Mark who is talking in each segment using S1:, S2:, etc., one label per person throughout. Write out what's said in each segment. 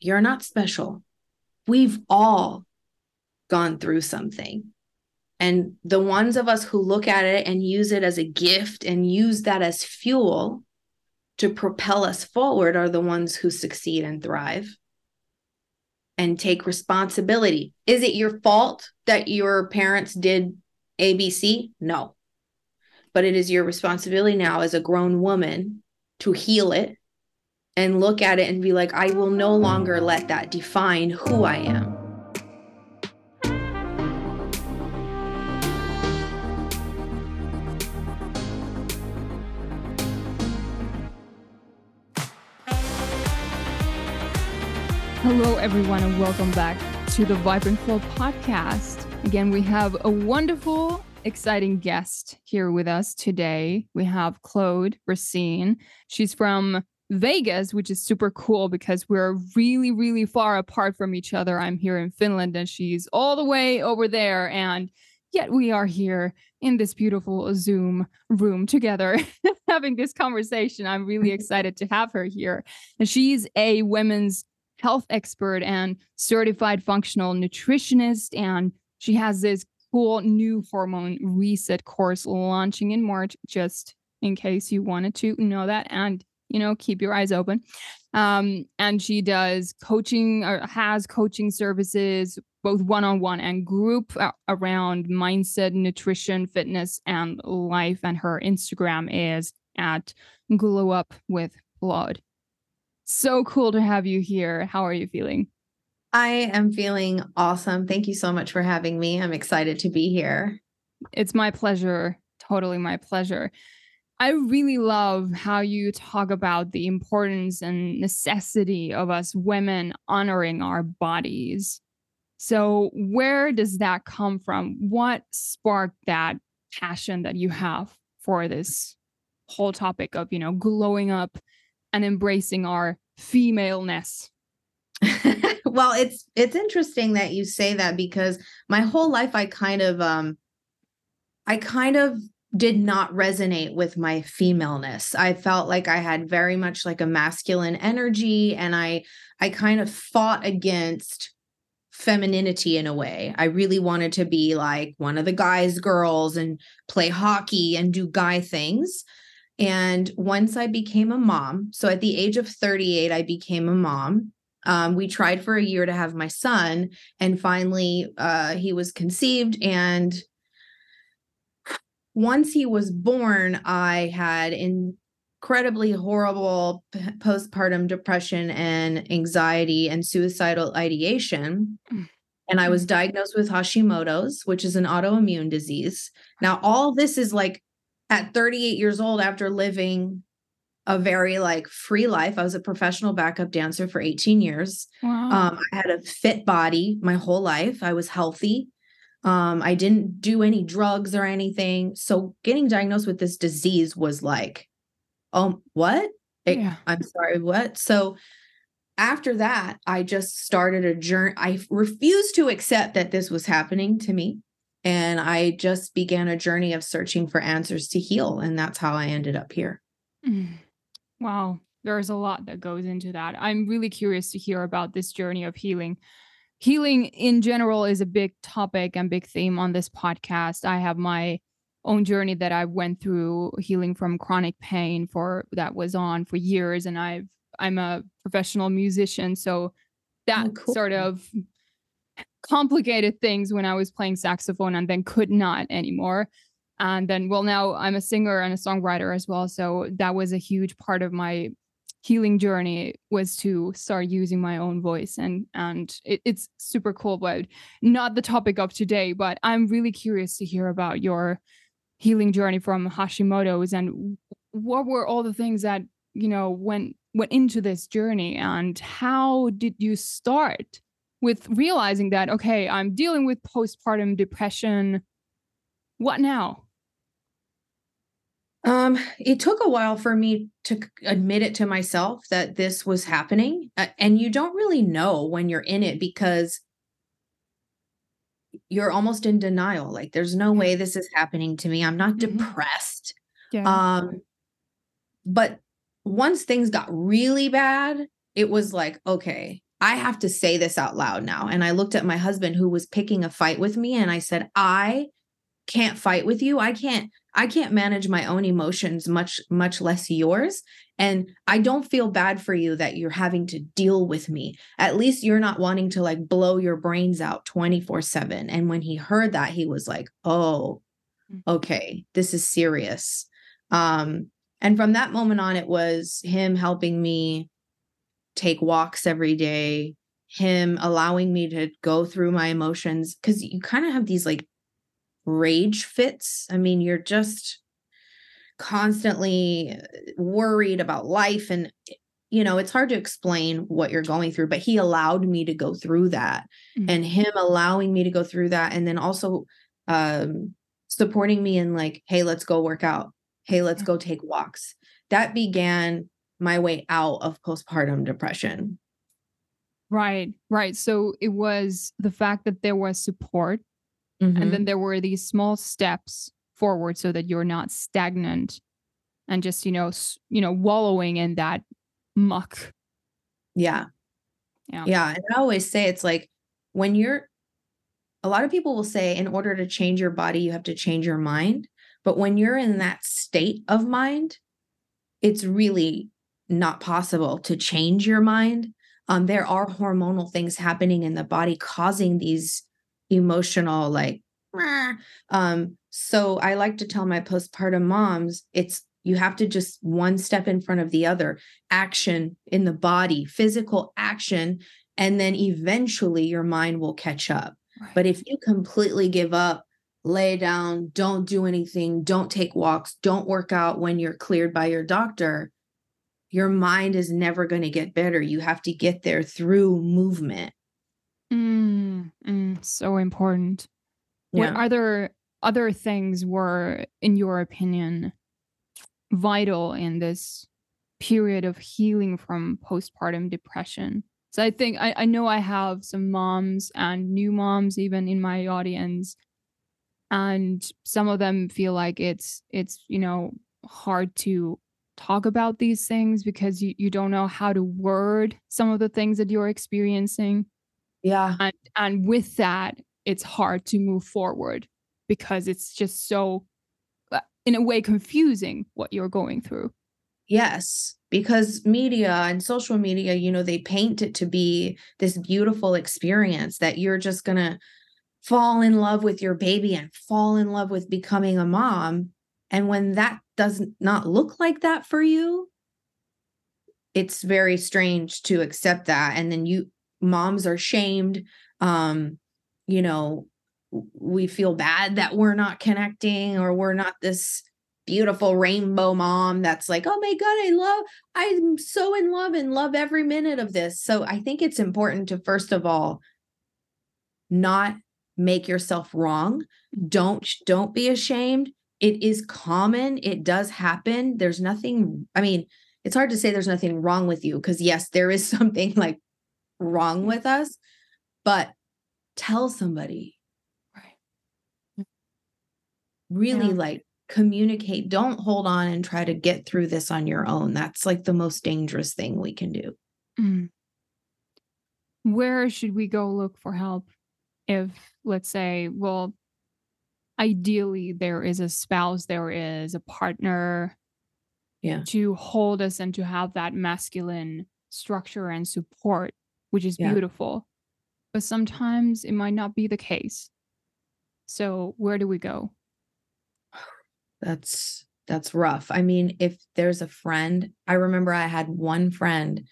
S1: you're not special. We've all gone through something. And the ones of us who look at it and use it as a gift and use that as fuel to propel us forward are the ones who succeed and thrive and take responsibility. Is it your fault that your parents did ABC? No. But it is your responsibility now as a grown woman to heal it and look at it and be like, I will no longer let that define who I am.
S2: Hello, everyone, and welcome back to the Vibrant Flow podcast. Again, we have a wonderful, exciting guest here with us today. We have Claude Racine. She's from Vegas, which is super cool because we're really, really far apart from each other. I'm here in Finland and she's all the way over there. And yet we are here in this beautiful Zoom room together having this conversation. I'm really excited to have her here. And she's a women's health expert and certified functional nutritionist. And she has this cool new hormone reset course launching in March, just in case you wanted to know that. And you know, keep your eyes open. Um, and she does coaching or has coaching services, both one on one and group uh, around mindset, nutrition, fitness, and life. And her Instagram is at Glow Up with Claude. So cool to have you here. How are you feeling?
S1: I am feeling awesome. Thank you so much for having me. I'm excited to be here.
S2: It's my pleasure. Totally my pleasure. I really love how you talk about the importance and necessity of us women honoring our bodies. So, where does that come from? What sparked that passion that you have for this whole topic of, you know, glowing up and embracing our femaleness?
S1: well, it's it's interesting that you say that because my whole life I kind of um I kind of did not resonate with my femaleness. I felt like I had very much like a masculine energy and I I kind of fought against femininity in a way. I really wanted to be like one of the guys girls and play hockey and do guy things. And once I became a mom, so at the age of 38 I became a mom. Um, we tried for a year to have my son and finally uh, he was conceived and once he was born, I had incredibly horrible postpartum depression and anxiety and suicidal ideation. Mm. And I was mm. diagnosed with Hashimoto's, which is an autoimmune disease. Now, all this is like at 38 years old after living a very like free life. I was a professional backup dancer for 18 years. Wow. Um, I had a fit body my whole life. I was healthy. Um, I didn't do any drugs or anything. So getting diagnosed with this disease was like, oh, what? It, yeah. I'm sorry, what? So after that, I just started a journey. I refused to accept that this was happening to me. And I just began a journey of searching for answers to heal. And that's how I ended up here.
S2: Mm. Wow. There's a lot that goes into that. I'm really curious to hear about this journey of healing healing in general is a big topic and big theme on this podcast. I have my own journey that I went through healing from chronic pain for that was on for years and I've I'm a professional musician so that oh, cool. sort of complicated things when I was playing saxophone and then could not anymore. And then well now I'm a singer and a songwriter as well so that was a huge part of my healing journey was to start using my own voice. And and it, it's super cool but not the topic of today but i'm really curious to hear about your healing journey from hashimoto's and what were all the things that you know went went into this journey? And how did you start with realizing that okay i'm dealing with postpartum depression. What now
S1: um, it took a while for me to admit it to myself that this was happening. Uh, and you don't really know when you're in it because you're almost in denial. Like, there's no way this is happening to me. I'm not mm-hmm. depressed. Yeah. Um, but once things got really bad, it was like, okay, I have to say this out loud now. And I looked at my husband who was picking a fight with me and I said, I can't fight with you. I can't I can't manage my own emotions much much less yours and I don't feel bad for you that you're having to deal with me. At least you're not wanting to like blow your brains out 24/7. And when he heard that he was like, "Oh, mm. okay, this is serious." Um and from that moment on it was him helping me take walks every day, him allowing me to go through my emotions cuz you kind of have these like rage fits. I mean, you're just constantly worried about life and you know, it's hard to explain what you're going through, but he allowed me to go through that. Mm-hmm. And him allowing me to go through that and then also um supporting me in like, hey, let's go work out. Hey, let's go take walks. That began my way out of postpartum depression.
S2: Right, right. So it was the fact that there was support Mm-hmm. And then mm-hmm. there were these small steps forward so that you're not stagnant and just, you know, you know, wallowing in that muck.
S1: Yeah. Yeah. Yeah. And I always say it's like when you're a lot of people will say in order to change your body, you have to change your mind. But when you're in that state of mind, it's really not possible to change your mind. Um, there are hormonal things happening in the body causing these emotional like um so i like to tell my postpartum moms it's you have to just one step in front of the other action in the body physical action and then eventually your mind will catch up. Right. but if you completely give up lay down don't do anything don't take walks don't work out when you're cleared by your doctor your mind is never going to get better. You have to get there through movement
S2: Mm, mm, so important. Yeah. What other other things were, in your opinion, vital in this period of healing from postpartum depression? So I think I, I know I have some moms and new moms even in my audience. And some of them feel like it's it's, you know, hard to talk about these things because you, you don't know how to word some of the things that you're experiencing.
S1: Yeah.
S2: And and with that, it's hard to move forward because it's just so uh, in a way confusing what you're going through.
S1: Yes, because media and social media, you know, they paint it to be this beautiful experience that you're just going to fall in love with your baby and fall in love with becoming a mom. And when that does not look like that for you, it's very strange to accept that. And then you moms are shamed um you know we feel bad that we're not connecting or we're not this beautiful rainbow mom that's like oh my god i love i'm so in love and love every minute of this. So i think it's important to first of all not make yourself wrong. Don't don't be ashamed. It is common. It does happen. There's nothing i mean it's hard to say there's nothing wrong with you because yes there is something like wrong with us, but tell somebody. Right. Really yeah. like communicate. Don't hold on and try to get through this on your own. That's like the most dangerous thing we can do. Mm.
S2: Where should we go look for help if, let's say, well, ideally there is a spouse, there is a partner
S1: yeah
S2: to hold us and to have that masculine structure and support which is yeah. beautiful. But sometimes it might not be the case. So where do we go?
S1: That's that's rough. I mean, if there's a friend, I remember I had one friend,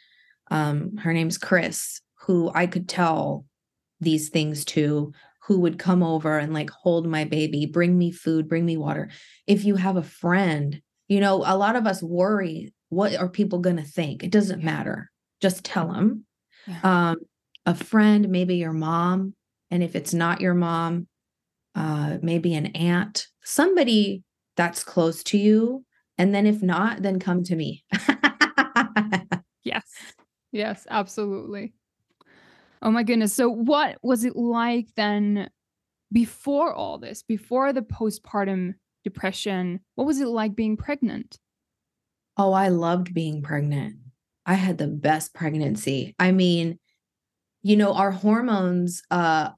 S1: um, her name's Chris, who I could tell these things to, who would come over and like hold my baby, bring me food, bring me water. If you have a friend, you know, a lot of us worry, what are people going to think? It doesn't matter. Just tell them yeah. um, a friend, maybe your mom. And if it's not your mom, uh, maybe an aunt, somebody that's close to you. And then if not, then come to me.
S2: yes. Yes, absolutely. Oh my goodness. So, what was it like then before all this, before the postpartum depression? What was it like being pregnant?
S1: Oh, I loved being pregnant. I had the best pregnancy. I mean, you know, our hormones uh,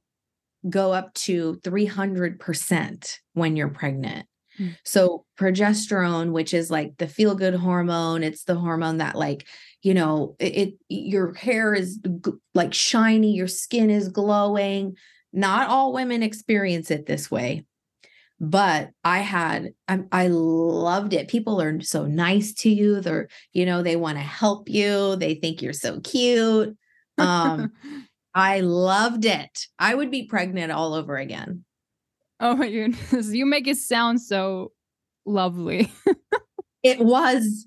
S1: go up to 300% when you're pregnant. Mm. So, progesterone, which is like the feel good hormone, it's the hormone that, like, you know, it, it your hair is g- like shiny, your skin is glowing. Not all women experience it this way, but I had, I, I loved it. People are so nice to you. They're, you know, they want to help you. They think you're so cute. Um, I loved it. I would be pregnant all over again.
S2: Oh my goodness. You make it sound so lovely.
S1: it was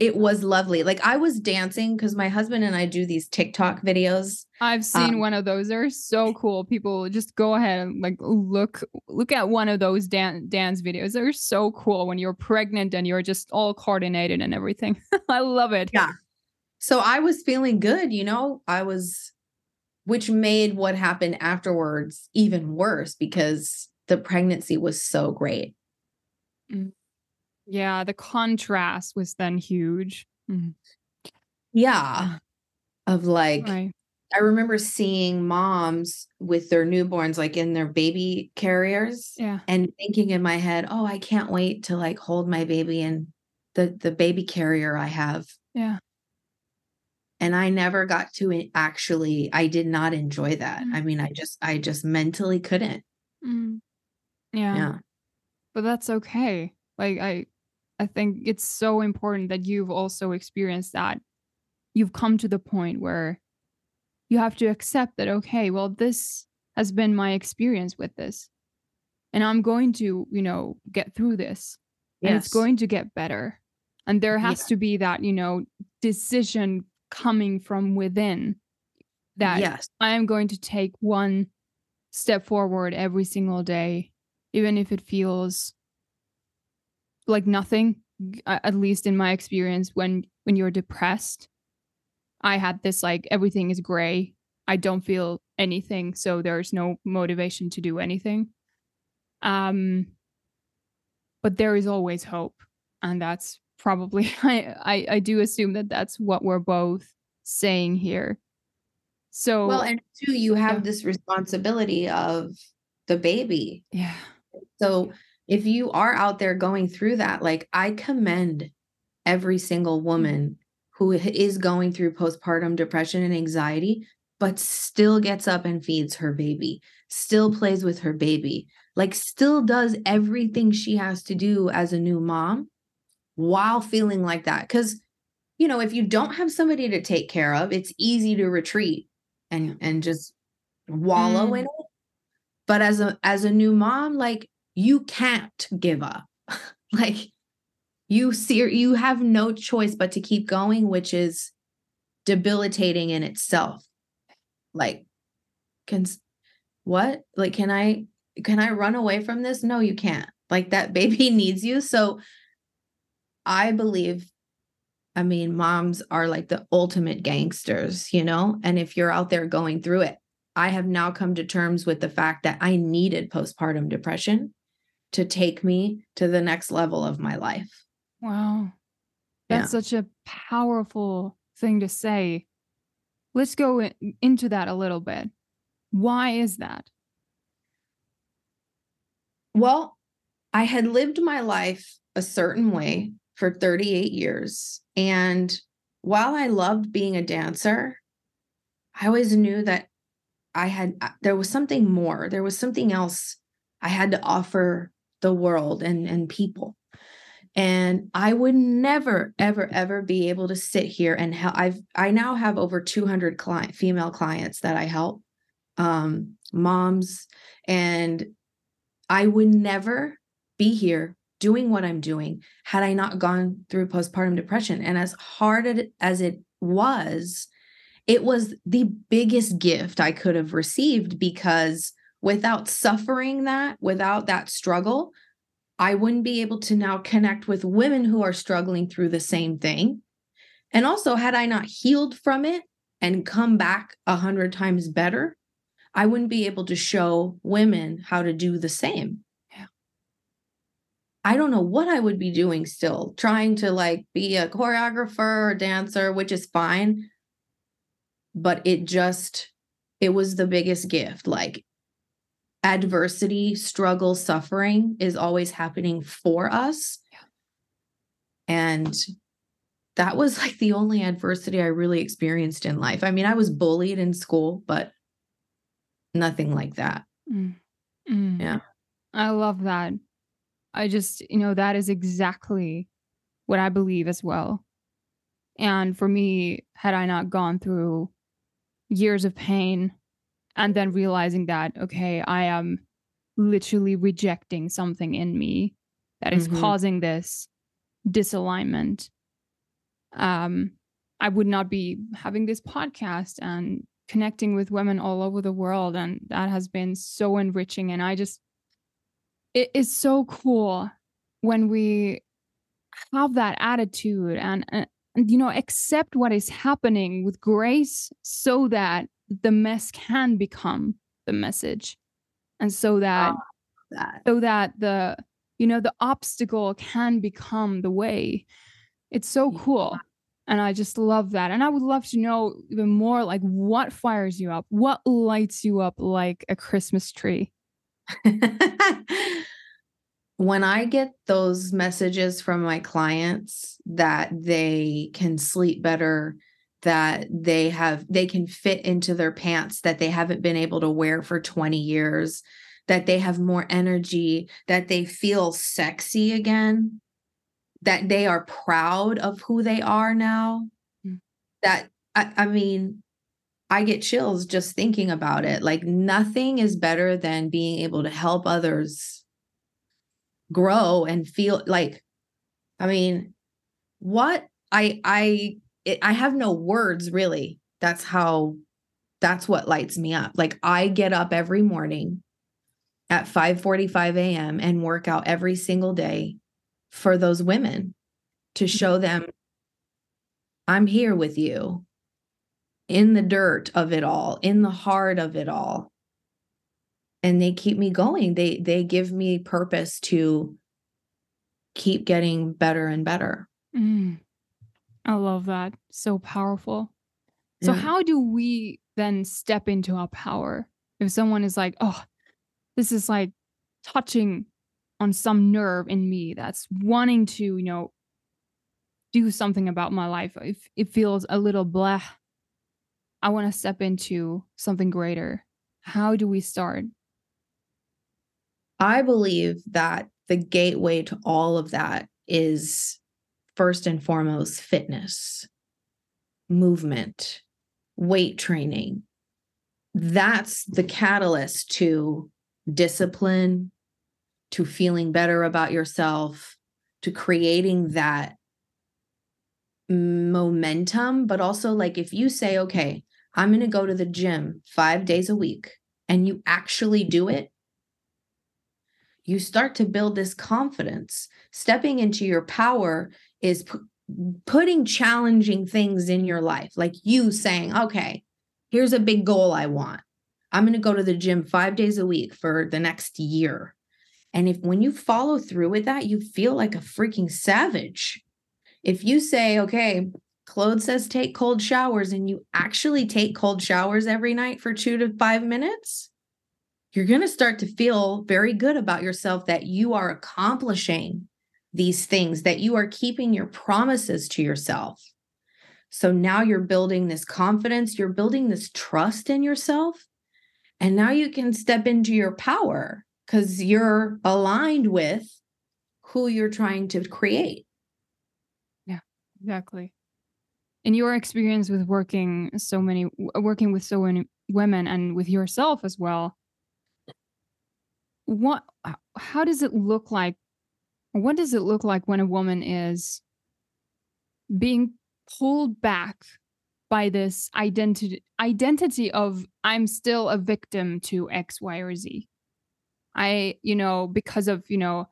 S1: it was lovely. Like I was dancing because my husband and I do these TikTok videos.
S2: I've seen um, one of those. They're so cool. People just go ahead and like look look at one of those dance dance videos. They're so cool when you're pregnant and you're just all coordinated and everything. I love it.
S1: Yeah. So I was feeling good, you know. I was which made what happened afterwards even worse because the pregnancy was so great.
S2: Mm. Yeah, the contrast was then huge. Mm.
S1: Yeah. Of like, right. I remember seeing moms with their newborns like in their baby carriers.
S2: Yeah.
S1: And thinking in my head, oh, I can't wait to like hold my baby in the the baby carrier I have.
S2: Yeah
S1: and i never got to actually i did not enjoy that mm. i mean i just i just mentally couldn't
S2: mm. yeah yeah but that's okay like i i think it's so important that you've also experienced that you've come to the point where you have to accept that okay well this has been my experience with this and i'm going to you know get through this yes. and it's going to get better and there has yeah. to be that you know decision coming from within that yes. I am going to take one step forward every single day, even if it feels like nothing. At least in my experience, when when you're depressed, I had this like everything is gray. I don't feel anything, so there's no motivation to do anything. Um, but there is always hope, and that's probably I, I I do assume that that's what we're both saying here. So
S1: well, and two, you have yeah. this responsibility of the baby.
S2: Yeah.
S1: So if you are out there going through that, like I commend every single woman who is going through postpartum depression and anxiety, but still gets up and feeds her baby, still plays with her baby, like still does everything she has to do as a new mom while feeling like that. Because, you know, if you don't have somebody to take care of, it's easy to retreat and and just wallow mm. in it. But as a as a new mom, like you can't give up. like you see you have no choice but to keep going, which is debilitating in itself. Like, can what? Like, can I can I run away from this? No, you can't. Like that baby needs you. So I believe, I mean, moms are like the ultimate gangsters, you know? And if you're out there going through it, I have now come to terms with the fact that I needed postpartum depression to take me to the next level of my life.
S2: Wow. That's yeah. such a powerful thing to say. Let's go in, into that a little bit. Why is that?
S1: Well, I had lived my life a certain way for 38 years. And while I loved being a dancer, I always knew that I had, uh, there was something more. There was something else I had to offer the world and, and people. And I would never, ever, ever be able to sit here and help. I've, I now have over 200 client, female clients that I help, um, moms, and I would never be here doing what I'm doing had I not gone through postpartum depression. And as hard as it was, it was the biggest gift I could have received because without suffering that, without that struggle, I wouldn't be able to now connect with women who are struggling through the same thing. And also, had I not healed from it and come back a hundred times better, I wouldn't be able to show women how to do the same. I don't know what I would be doing still, trying to like be a choreographer or dancer, which is fine. But it just it was the biggest gift. Like adversity, struggle, suffering is always happening for us. Yeah. And that was like the only adversity I really experienced in life. I mean, I was bullied in school, but nothing like that. Mm.
S2: Mm. Yeah. I love that. I just, you know, that is exactly what I believe as well. And for me, had I not gone through years of pain and then realizing that, okay, I am literally rejecting something in me that is mm-hmm. causing this disalignment, um, I would not be having this podcast and connecting with women all over the world. And that has been so enriching. And I just, it is so cool when we have that attitude and, and you know accept what is happening with grace so that the mess can become the message. And so that, oh, that. so that the you know the obstacle can become the way. It's so cool. And i just love that. And i would love to know even more like what fires you up? What lights you up like a christmas tree?
S1: When I get those messages from my clients that they can sleep better, that they have they can fit into their pants that they haven't been able to wear for 20 years, that they have more energy, that they feel sexy again, that they are proud of who they are now. Mm. That I, I mean, I get chills just thinking about it. Like nothing is better than being able to help others grow and feel like i mean what i i it, i have no words really that's how that's what lights me up like i get up every morning at 5:45 a.m. and work out every single day for those women to mm-hmm. show them I'm here with you in the dirt of it all, in the heart of it all and they keep me going they they give me purpose to keep getting better and better mm.
S2: I love that so powerful. So yeah. how do we then step into our power if someone is like oh this is like touching on some nerve in me that's wanting to you know do something about my life uh, if it feels a little blah i want to step into something greater. How do we start?
S1: I believe that the gateway to all of that is first and foremost fitness, movement, weight training. That's the catalyst to discipline, to feeling better about yourself, to creating that momentum. But also, like, if you say, okay, I'm going to go to the gym five days a week and you actually do it, you start to build this confidence. Stepping into your power is p- putting challenging things in your life, like you saying, okay, here's a big goal I want. I'm going to go to the gym five days a week for the next year. And if when you follow through with that, you feel like a freaking savage. If you say, okay, Claude says take cold showers, and you actually take cold showers every night for two to five minutes, you're going to start to feel very good about yourself that you are accomplishing these things, that you are keeping your promises to yourself. So now you're building this confidence, you're building this trust in yourself. And now you can step into your power because you're aligned with who you're trying to create.
S2: Yeah, exactly. In your experience with working so many, working with so many women and with yourself as well, what how does it look like what does it look like when a woman is being pulled back by this identity identity of i'm still a victim to x y or z i you know because of you know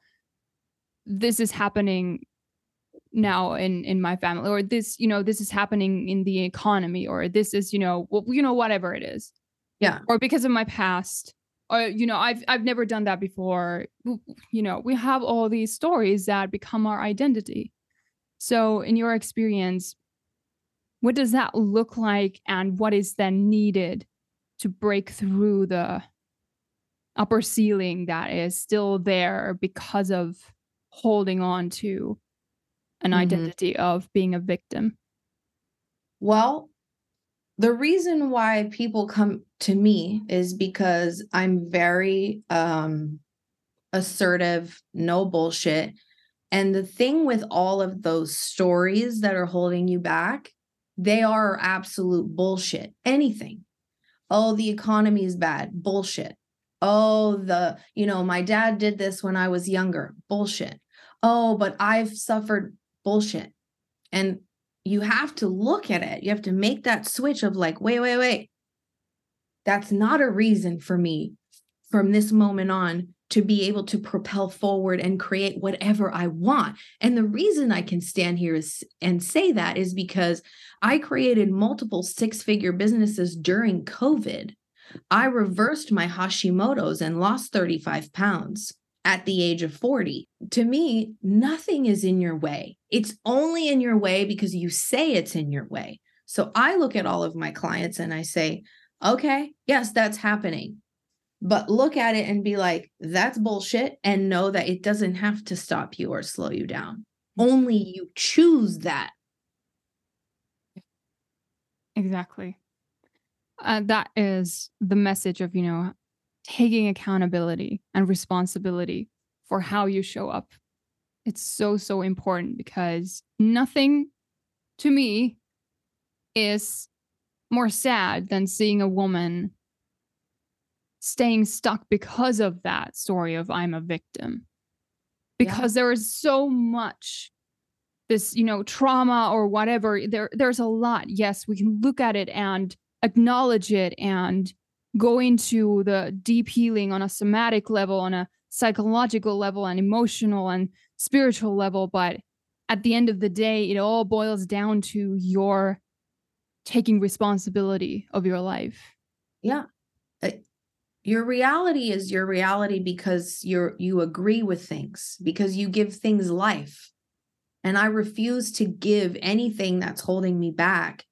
S2: this is happening now in in my family or this you know this is happening in the economy or this is you know well, you know whatever it is.
S1: Yeah.
S2: Or because of my past or you know i've i've never done that before you know we have all these stories that become our identity so in your experience what does that look like and what is then needed to break through the upper ceiling that is still there because of holding on to an mm-hmm. identity of being a victim?
S1: Well, the reason why people come to me is because I'm very um assertive, no bullshit. And the thing with all of those stories that are holding you back, they are absolute bullshit. Anything. Oh, the economy is bad. Bullshit. Oh, the, you know, my dad did this when I was younger. Bullshit. Oh, but I've suffered bullshit. And you have to look at it. You have to make that switch of like, wait, wait, wait. That's not a reason for me from this moment on to be able to propel forward and create whatever I want. And the reason I can stand here is, and say that is because I created multiple six figure businesses during COVID. I reversed my Hashimoto's and lost 35 pounds at the age of 40. To me, nothing is in your way. It's only in your way because you say it's in your way. So I look at all of my clients and I say, okay, yes, that's happening. But look at it and be like, that's bullshit. And know that it doesn't have to stop you or slow you down. Only you choose that.
S2: Exactly. Uh, that is the message of, you know, taking accountability and responsibility for how you show up. It's so, so important because nothing to me is more sad than seeing a woman staying stuck because of that story of I'm a victim. Because yeah. there is so much this, you know, trauma or whatever. There there's a lot. Yes, we can look at it and acknowledge it and go into the deep healing on a somatic level, on a psychological level, and emotional and spiritual level. But at the end of the day, it all boils down to your taking responsibility of your life.
S1: Yeah. Uh, your reality is your reality because you're you agree with things because you give things life and i refuse to give anything that's holding me back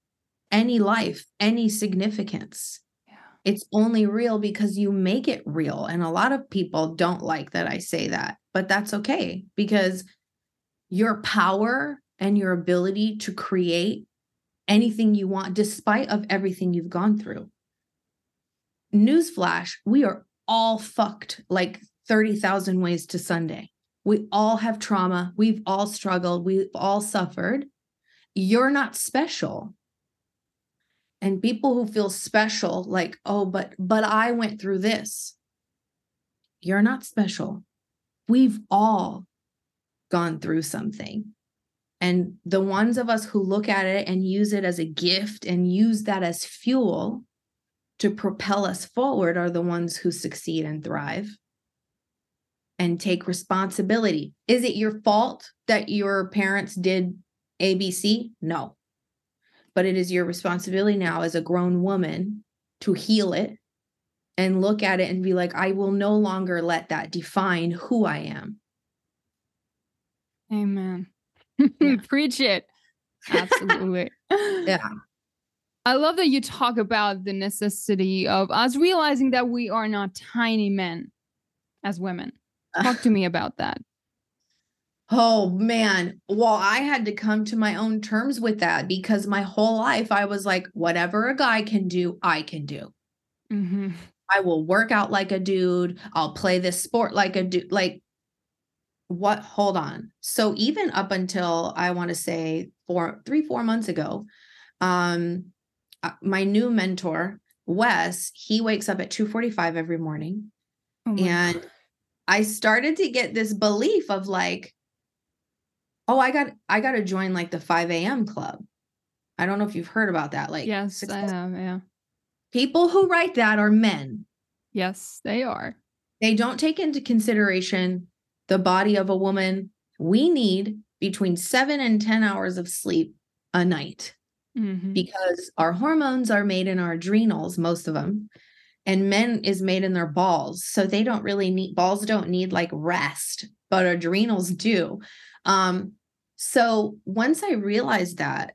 S1: any life any significance it's only real because you make it real. And a lot of people don't like that I say that, but that's okay because your power and your ability to create anything you want, despite of everything you've gone through. Newsflash, we are all fucked like 30,000 ways to Sunday. We all have trauma. We've all struggled. We've all suffered. You're not special and people who feel special like oh but but i went through this you're not special we've all gone through something and the ones of us who look at it and use it as a gift and use that as fuel to propel us forward are the ones who succeed and thrive and take responsibility. Is it your fault that your parents did ABC? No but it is your responsibility now as a grown woman to heal it and look at it and be like, I will no longer let that define who I am.
S2: Amen. Yeah. Preach it. Absolutely.
S1: yeah.
S2: I love that you talk about the necessity of us realizing that we are not tiny men as women. Talk to me about that.
S1: Oh man. Well, I had to come to my own terms with that because my whole life I was like, whatever a guy can do, I can do. Mm-hmm. I will work out like a dude. I'll play this sport like a dude. Like, what? Hold on. So, even up until I want to say four, three, four months ago, um, uh, my new mentor, Wes, he wakes up at 2:45 every morning. Oh and God. I started to get this belief of like, oh i got i got to join like the 5 a.m club i don't know if you've heard about that like
S2: yes i have yeah
S1: people who write that are men
S2: yes they are
S1: they don't take into consideration the body of a woman we need between seven and 10 hours of sleep a night mm-hmm. because our hormones are made in our adrenals most of them and men is made in their balls so they don't really need balls don't need like rest but adrenals do um, so once I realized that,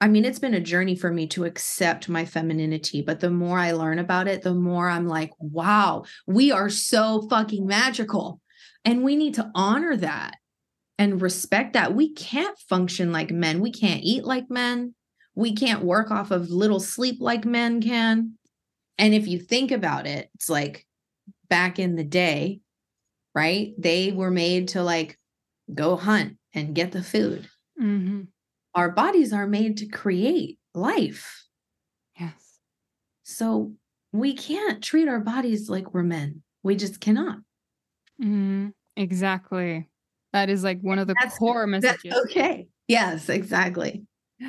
S1: I mean, it's been a journey for me to accept my femininity, but the more I learn about it, the more I'm like, wow, we are so fucking magical. And we need to honor that and respect that. We can't function like men. We can't eat like men. We can't work off of little sleep like men can. And if you think about it, it's like back in the day, right? They were made to like go hunt and get the food.
S2: Mm-hmm.
S1: Our bodies are made to create life.
S2: Yes.
S1: So we can't treat our bodies like we're men. We just cannot.
S2: Mm, exactly. That is like one of the
S1: That's-
S2: core messages.
S1: Okay. Yes, exactly.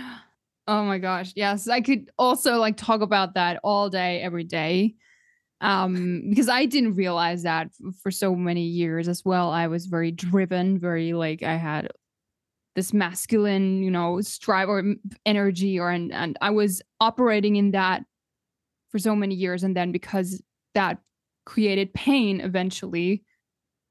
S2: Oh my gosh. Yes. I could also like talk about that all day, every day. Um, because I didn't realize that for so many years as well. I was very driven, very like I had this masculine, you know, strive or energy, or and, and I was operating in that for so many years. And then because that created pain eventually,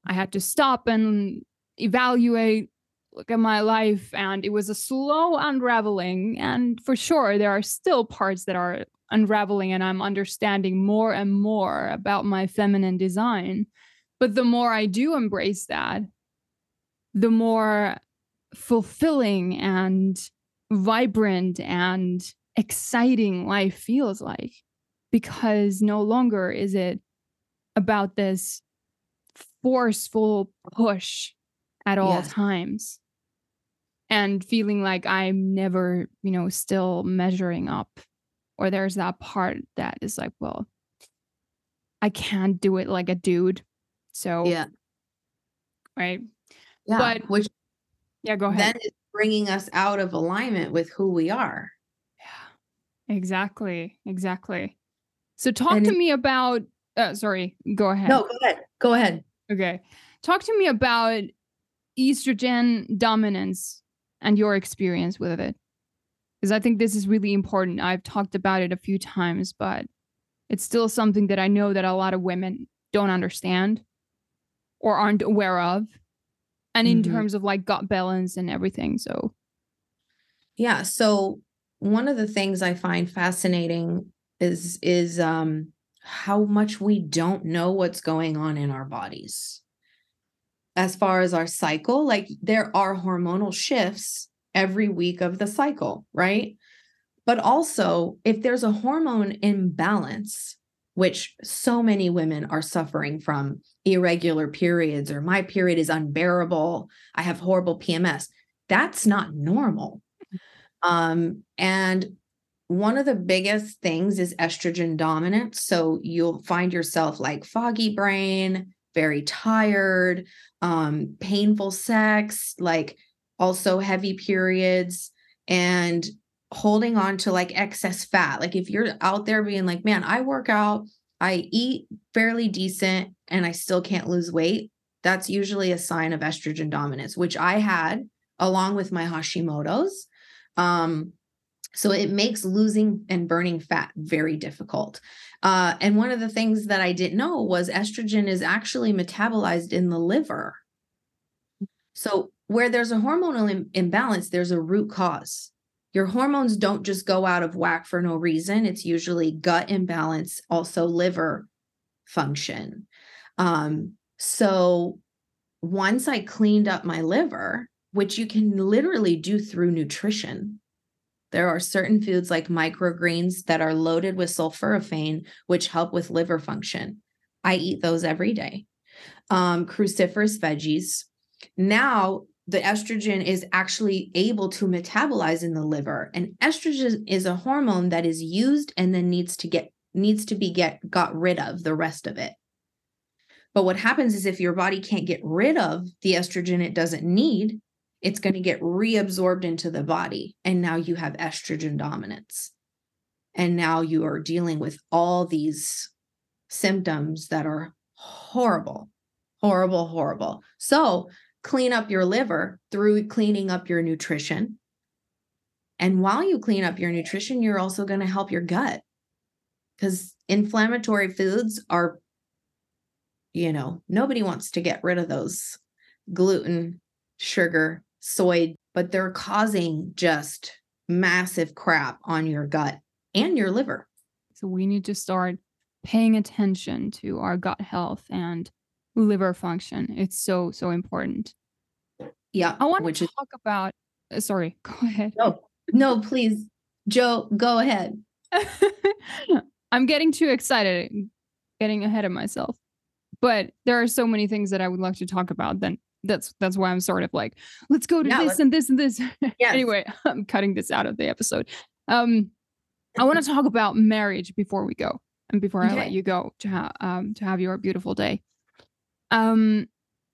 S2: I had to stop and evaluate look at my life and it was a slow unraveling. And for sure there are still parts that are unraveling and i'm understanding more and more about my feminine design. But the more i do embrace that the more fulfilling and vibrant and exciting life feels like because no longer is it about this forceful push at all
S1: Yes.
S2: times and feeling like I'm never, you know, still measuring up. Or there's that part that is like, well, I can't do it like a dude. So,
S1: Yeah.
S2: right.
S1: Yeah.
S2: But-
S1: which
S2: Yeah, go ahead.
S1: then is bringing us out of alignment with who we are.
S2: yeah, exactly. Exactly. So, talk
S1: And
S2: to me about, uh, sorry, go ahead.
S1: No, go ahead. Go ahead.
S2: Okay. Talk to me about estrogen dominance and your experience with it. Because I think this is really important. I've talked about it a few times, but it's still something that I know that a lot of women don't understand or aren't aware of. And in
S1: Mhm.
S2: terms of like gut balance and everything. So,
S1: Yeah. So one of the things I find fascinating is is um how much we don't know what's going on in our bodies. As far as our cycle, like there are hormonal shifts every week of the cycle, right? But also, if there's a hormone imbalance, which so many women are suffering from irregular periods or my period is unbearable, I have horrible PMS, that's not normal. Um, and one of the biggest things is estrogen dominance. So you'll find yourself like foggy brain, very tired, um, painful sex, like also heavy periods, and holding on to like excess fat. Like if you're out there being like, man, I work out, I eat fairly decent, and I still can't lose weight, that's usually a sign of estrogen dominance, which I had along with my Hashimoto's. Um, so it makes losing and burning fat very difficult. Uh, and one of the things that I didn't know was estrogen is actually metabolized in the liver. So where there's a hormonal im- imbalance, there's a root cause. Your hormones don't just go out of whack for no reason. It's usually gut imbalance, also liver function. Um, so once I cleaned up my liver, which you can literally do through nutrition, there are certain foods like microgreens that are loaded with sulforaphane, which help with liver function. I eat those every day. Um, cruciferous veggies. Now, the estrogen is actually able to metabolize in the liver, and estrogen is a hormone that is used and then needs to get needs to be get got rid of the rest of it. But what happens is if your body can't get rid of the estrogen it doesn't need, it's going to get reabsorbed into the body. And now you have estrogen dominance. And now you are dealing with all these symptoms that are horrible, horrible, horrible. So clean up your liver through cleaning up your nutrition. And while you clean up your nutrition, you're also going to help your gut because inflammatory foods are, you know, nobody wants to get rid of those gluten, sugar, soy, but they're causing just massive crap on your gut and your liver.
S2: So we need to start paying attention to our gut health and liver function. It's so, so important.
S1: Yeah.
S2: I want to talk is- about, uh, sorry, go ahead.
S1: No, no, please. Joe, go ahead.
S2: I'm getting too excited, getting ahead of myself. But there are so many things that I would like to talk about. Then that's that's why I'm sort of like, let's go to yeah, this and this and this. Yes. anyway, I'm cutting this out of the episode. Um, I want to talk about marriage before we go and before okay. I let you go to have um to have your beautiful day. Um,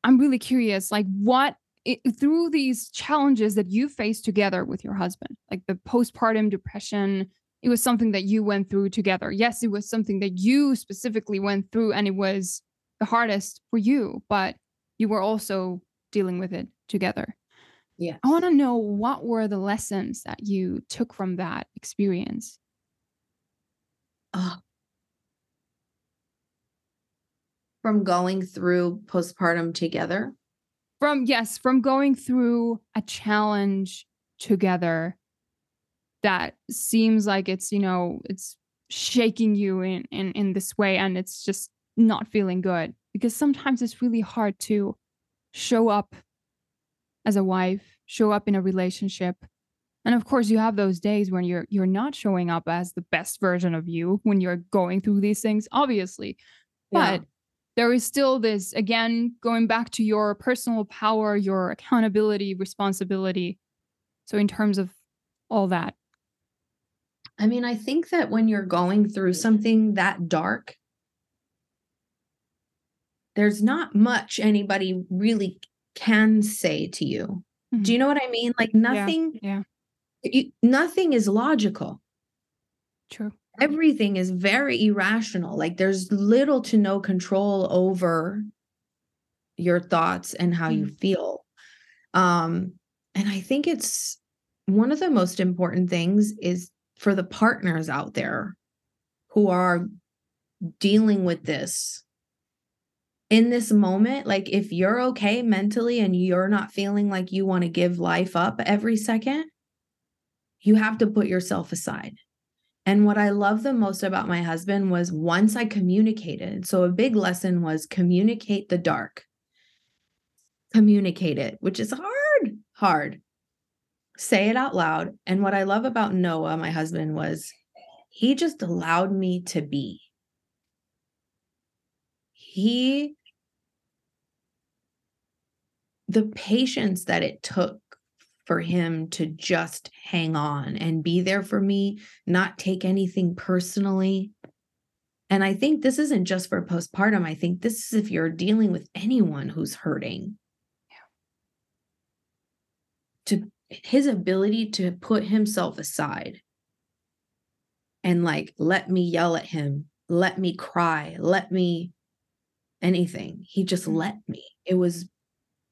S2: I'm really curious, like what it, through these challenges that you faced together with your husband, like the postpartum depression, it was something that you went through together. Yes, it was something that you specifically went through, and it was the hardest for you, but you were also dealing with it together.
S1: Yeah.
S2: I want to know what were the lessons that you took from that experience?
S1: Uh, from going through postpartum together?
S2: From, yes, from going through a challenge together that seems like it's, you know, it's shaking you in, in, in this way and it's just not feeling good because sometimes it's really hard to show up as a wife, show up in a relationship. And of course, you have those days when you're you're not showing up as the best version of you when you're going through these things, obviously. Yeah. But there is still this again going back to your personal power, your accountability, responsibility. So in terms of all that.
S1: I mean, I think that when you're going through something that dark, there's not much anybody really can say to you. Mm-hmm. Do you know what I mean? Like nothing,
S2: yeah,
S1: yeah. You, nothing is logical.
S2: True.
S1: Everything is very irrational. Like there's little to no control over your thoughts and how mm-hmm. you feel. Um, and I think it's one of the most important things is for the partners out there who are dealing with this in this moment, like if you're okay mentally and you're not feeling like you want to give life up every second, you have to put yourself aside. And what I love the most about my husband was once I communicated. So a big lesson was communicate the dark. Communicate it, which is hard, hard. Say it out loud. And what I love about Noah, my husband, was he just allowed me to be he the patience that it took for him to just hang on and be there for me, not take anything personally. And I think this isn't just for postpartum. I think this is if you're dealing with anyone who's hurting. To his ability to put himself aside and like, let me yell at him, let me cry, let me anything. He just mm. let me. It was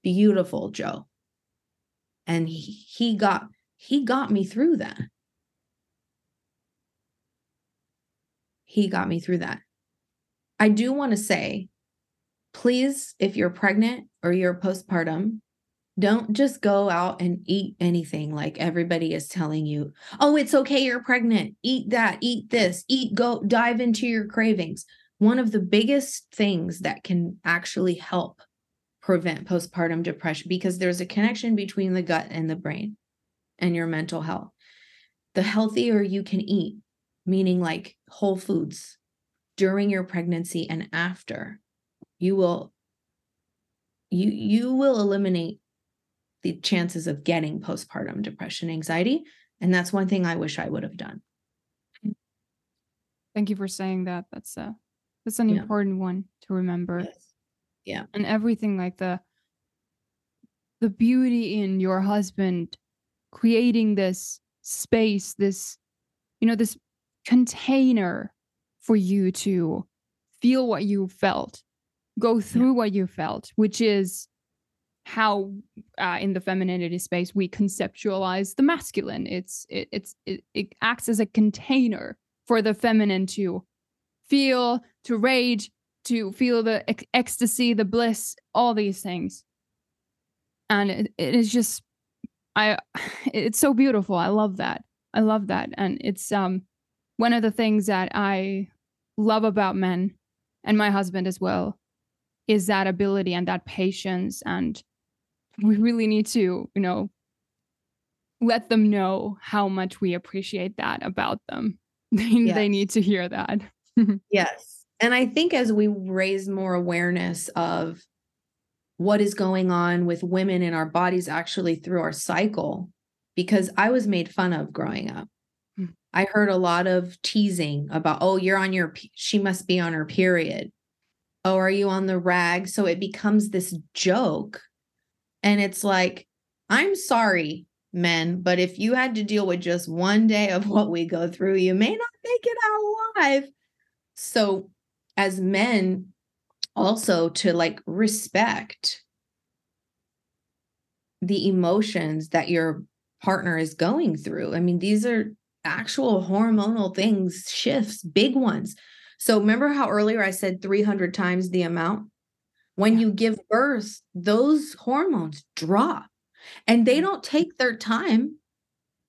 S1: beautiful, Joe. And he, he got he got me through that. He got me through that. I do want to say, please, if you're pregnant or you're postpartum, don't just go out and eat anything like everybody is telling you. Oh, it's okay, you're pregnant. Eat that, eat this, eat, go dive into your cravings one of the biggest things that can actually help prevent postpartum depression because there's a connection between the gut and the brain and your mental health. The healthier you can eat, meaning like whole foods during your pregnancy and after, you will you you will eliminate the chances of getting postpartum depression anxiety and that's one thing I wish I would have done.
S2: Thank you for saying that. That's uh that's an Yeah. important one to remember.
S1: Yes. Yeah.
S2: And everything like the the beauty in your husband creating this space, this you know, this container for you to feel what you felt, go Yeah. through what you felt, which is how uh, in the femininity space we conceptualize the masculine. It's it, it's it, it acts as a container for the feminine to feel, to rage, to feel the ec- ecstasy, the bliss, all these things. And it, it is just, I, it's so beautiful. I love that. I love that. And it's um one of the things that I love about men and my husband as well is that ability and that patience and we really need to, you know, let them know how much we appreciate that about them. They, yes. they need to hear that.
S1: Yes. And I think as we raise more awareness of what is going on with women in our bodies actually through our cycle, because I was made fun of growing up. Hmm. I heard a lot of teasing about, oh, you're on your, she must be on her period. Oh, are you on the rag? So it becomes this joke. And it's like, I'm sorry, men, but if you had to deal with just one day of what we go through, you may not make it out alive. So, as men, also to like respect the emotions that your partner is going through. I mean, these are actual hormonal things, shifts, big ones. So remember how earlier I said 300 times the amount? When yeah. you give birth, those hormones drop and they mm. don't take their time.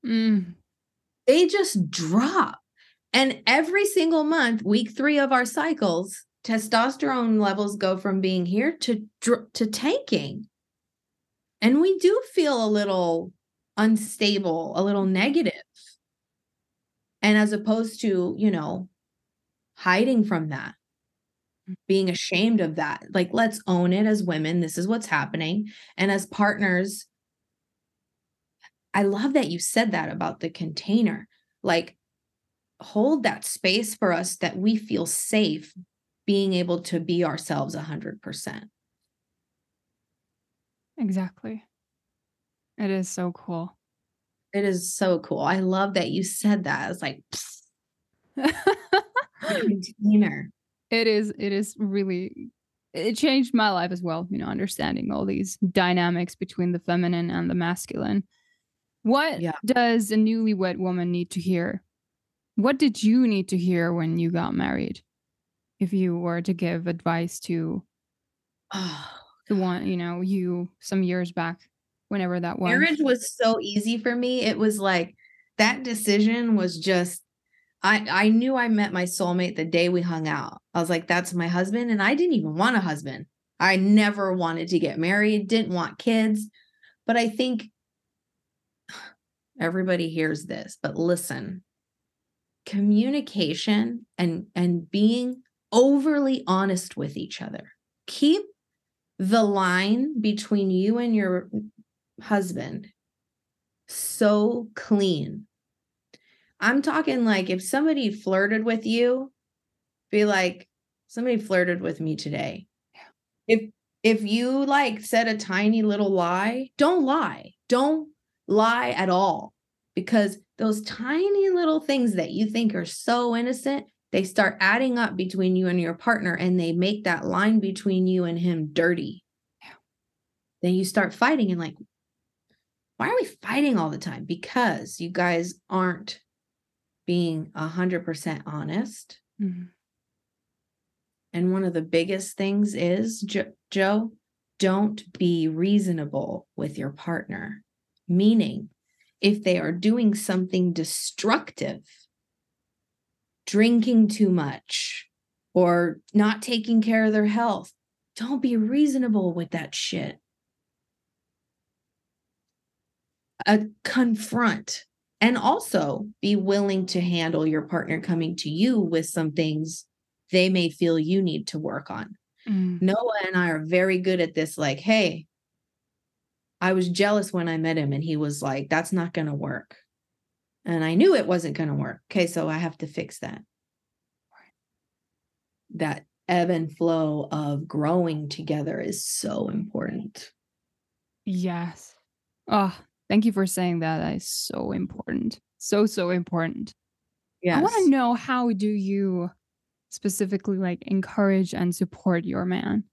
S1: Mm. They just drop. And every single month, week three of our cycles, testosterone levels go from being here to to tanking. And we do feel a little unstable, a little negative. And as opposed to, you know, hiding from that, being ashamed of that, like let's own it as women. This is what's happening. And as partners, I love that you said that about the container. Like, hold that space for us that we feel safe being able to be ourselves 100%.
S2: Exactly. It is so cool.
S1: It is so cool. I love that you said that. It's like container.
S2: It is it is really it changed my life as well, you know, understanding all these dynamics between the feminine and the masculine. What yeah. does a newlywed woman need to hear? What did you need to hear when you got married? If you were to give advice to oh, the one, you know, you some years back whenever that was.
S1: Marriage was so easy for me. It was like that decision was just I I knew I met my soulmate the day we hung out. I was like that's my husband and I didn't even want a husband. I never wanted to get married, didn't want kids. But I think everybody hears this, but listen. Communication and and being overly honest with each other. Keep the line between you and your husband so clean. I'm talking like if somebody flirted with you, be like, somebody flirted with me today. If if you like said a tiny little lie, don't lie. Don't lie at all because those tiny little things that you think are so innocent, they start adding up between you and your partner and they make that line between you and him dirty. Then you start fighting and like, why are we fighting all the time? Because you guys aren't being a hundred percent honest. Mm-hmm. And one of the biggest things is, jo- Joe, don't be reasonable with your partner. Meaning, if they are doing something destructive, drinking too much, or not taking care of their health, don't be reasonable with that shit. uh, confront and also be willing to handle your partner coming to you with some things they may feel you need to work on. Mm. Noah and I are very good at this like, hey, I was jealous when I met him and he was like, that's not going to work. And I knew it wasn't going to work. Okay, so I have to fix that. That ebb and flow of growing together is so important.
S2: Yes. Oh, Thank you for saying that. That is so important. So, so important. Yes. I want to know how do you specifically like encourage and support your man?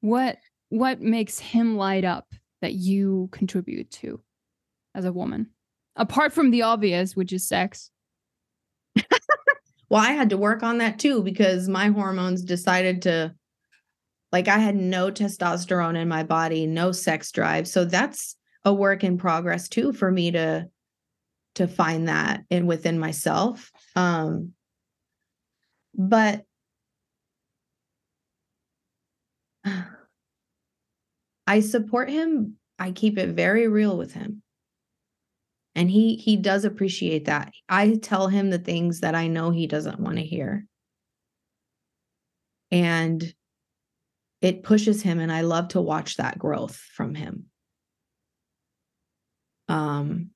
S2: What what makes him light up that you contribute to as a woman? Apart from the obvious, which is sex.
S1: well, I had to work on that too because my hormones decided to like I had no testosterone in my body, no sex drive. So that's a work in progress too for me to to find that in within myself. Um, but I support him. I keep it very real with him. And he he does appreciate that. I tell him the things that I know he doesn't want to hear. And it pushes him and I love to watch that growth from him. Um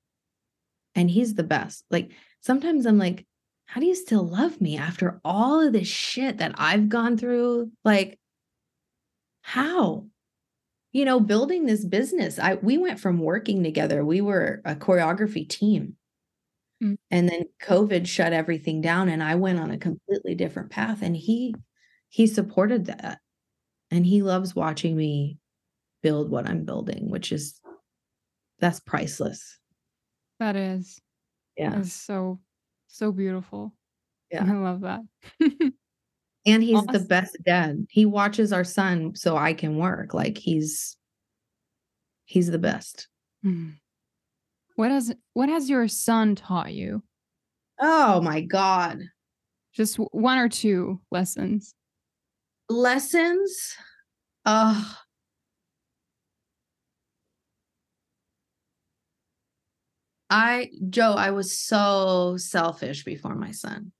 S1: and he's the best. Like sometimes I'm like how do you still love me after all of this shit that I've gone through? Like how? You know, building this business. I we went from working together. We were a choreography team. Mm. And then COVID shut everything down and I went on a completely different path and he he supported that and he loves watching me build what I'm building, which is that's priceless.
S2: That is.
S1: Yeah.
S2: That's so so beautiful.
S1: Yeah.
S2: I love that.
S1: and he's awesome. the best dad. He watches our son so I can work. Like he's he's the best.
S2: Hmm. What has what has your son taught you?
S1: Oh my god.
S2: Just one or two lessons
S1: lessons uh I Joe, I was so selfish before my son.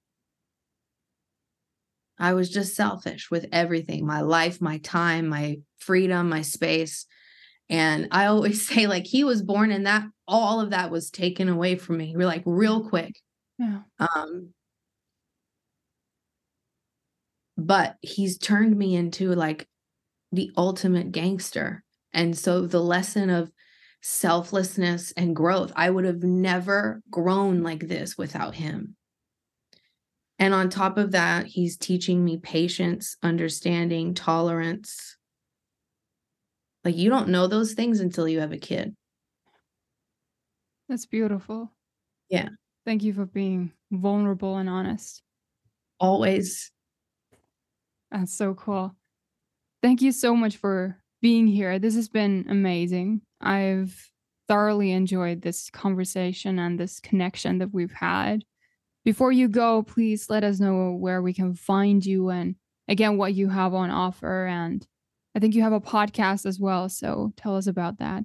S1: I was just selfish with everything, my life, my time, my freedom, my space. And I always say like he was born and that all of that was taken away from me. We're like real quick.
S2: Yeah.
S1: Um but he's turned me into like the ultimate gangster. And so the lesson of selflessness and growth, I would have never grown like this without him. And on top of that, he's teaching me patience, understanding, tolerance. Like you don't know those things until you have a kid.
S2: That's beautiful.
S1: Yeah.
S2: Thank you for being vulnerable and honest.
S1: Always.
S2: That's so cool. Thank you so much for being here. This has been amazing. I've thoroughly enjoyed this conversation and this connection that we've had. Before you go, please let us know where we can find you and again what you have on offer. And I think you have a podcast as well. So tell us about that.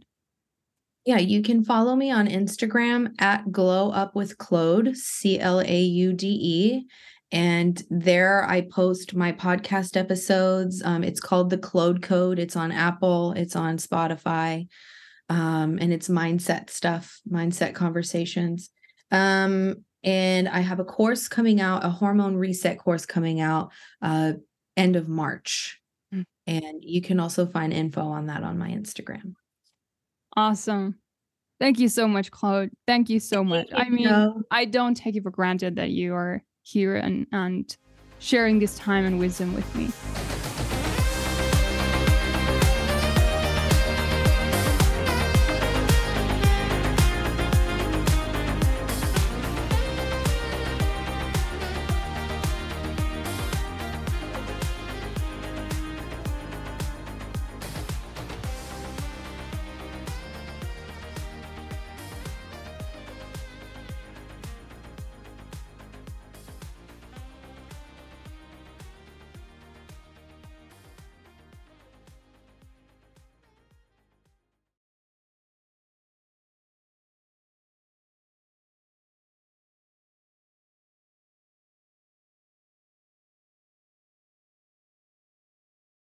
S1: Yeah, you can follow me on Instagram at Glow Up with Claude, C L A U D E. And there I post my podcast episodes. Um, it's called The Claude Code. It's on Apple, it's on Spotify, um, and it's mindset stuff, mindset conversations. Um, and I have a course coming out, a hormone reset course coming out uh, end of March. Mm. And you can also find info on that on my Instagram.
S2: Awesome. Thank you so much, Claude. Thank you so much. I mean, I don't take it for granted that you are here and, and sharing this time and wisdom with me.